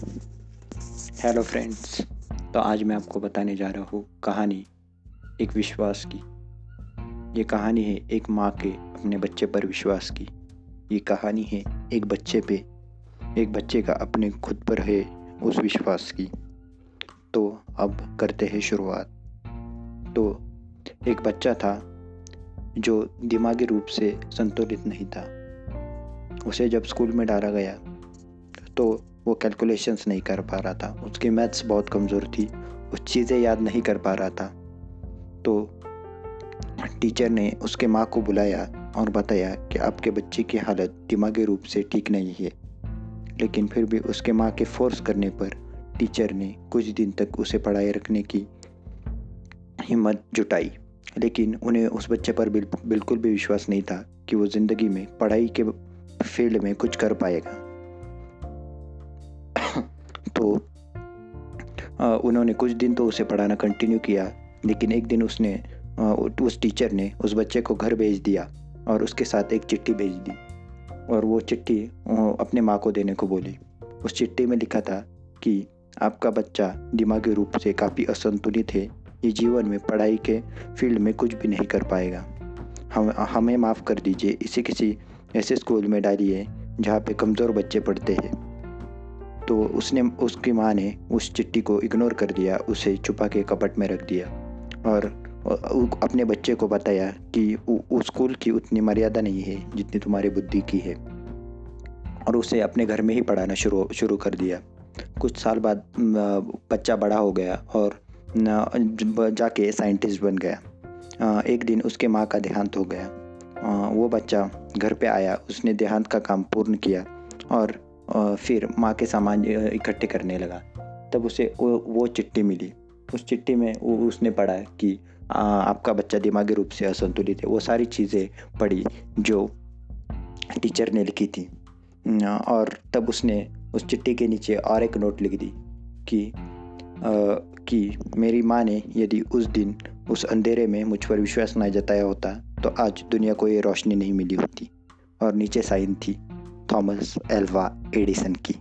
Hello friends तो आज मैं आपको बताने जा रहा हूँ कहानी, एक विश्वास की। ये कहानी है एक माँ के अपने बच्चे पर विश्वास की। ये कहानी है एक बच्चे पे, एक बच्चे का अपने खुद पर है उस विश्वास की। तो अब करते हैं शुरुआत। तो एक बच्चा था जो दिमागी रूप से संतुलित नहीं था। उसे जब स्कूल में डाला गया तो वो कैलकुलेशंस नहीं कर पा रहा था। उसकी मैथ्स बहुत कमज़ोर थी। कुछ चीज़ें याद नहीं कर पा रहा था। तो टीचर ने उसके माँ को बुलाया और बताया कि आपके बच्चे की हालत दिमागी रूप से ठीक नहीं है। लेकिन फिर भी उसके माँ के फोर्स करने पर टीचर ने कुछ दिन तक उसे पढ़ाई रखने की हिम्मत जुटाई। लेकिन उन्हें उस बच्चे पर बिल्कुल भी विश्वास नहीं था कि वो ज़िंदगी में पढ़ाई के फ़ील्ड में कुछ कर पाएगा। तो उन्होंने कुछ दिन तो उसे पढ़ाना कंटिन्यू किया, लेकिन एक दिन उसने उस टीचर ने उस बच्चे को घर भेज दिया और उसके साथ एक चिट्ठी भेज दी और वो चिट्ठी अपने माँ को देने को बोली। उस चिट्ठी में लिखा था कि आपका बच्चा दिमागी रूप से काफ़ी असंतुलित है, ये जीवन में पढ़ाई के फ़ील्ड में कुछ भी नहीं कर पाएगा। हम, हमें माफ़ कर दीजिए, इसे किसी ऐसे स्कूल में डालिए जहाँ पे कमज़ोर बच्चे पढ़ते हैं। तो उसने उसकी माँ ने उस चिट्ठी को इग्नोर कर दिया, उसे छुपा के कपट में रख दिया। और अपने बच्चे को बताया कि उस स्कूल की उतनी मर्यादा नहीं है जितनी तुम्हारी बुद्धि की है। और उसे अपने घर में ही पढ़ाना शुरू शुरू कर दिया। कुछ साल बाद बच्चा बड़ा हो गया और जाके साइंटिस्ट बन गया। एक दिन उसके माँ का देहांत हो गया। वो बच्चा घर पे आया, उसने देहांत का काम पूर्ण किया और फिर माँ के सामान इकट्ठे करने लगा। तब उसे वो चिट्ठी मिली। उस चिट्ठी में वो उसने पढ़ा कि आपका बच्चा दिमागी रूप से असंतुलित है। वो सारी चीज़ें पढ़ी जो टीचर ने लिखी थी। और तब उसने उस चिट्ठी के नीचे और एक नोट लिख दी कि आ, कि मेरी माँ ने यदि उस दिन उस अंधेरे में मुझ पर विश्वास न जताया होता तो आज दुनिया को ये रोशनी नहीं मिली होती। और नीचे साइन थी थॉमस एल्वा। एडिसन की।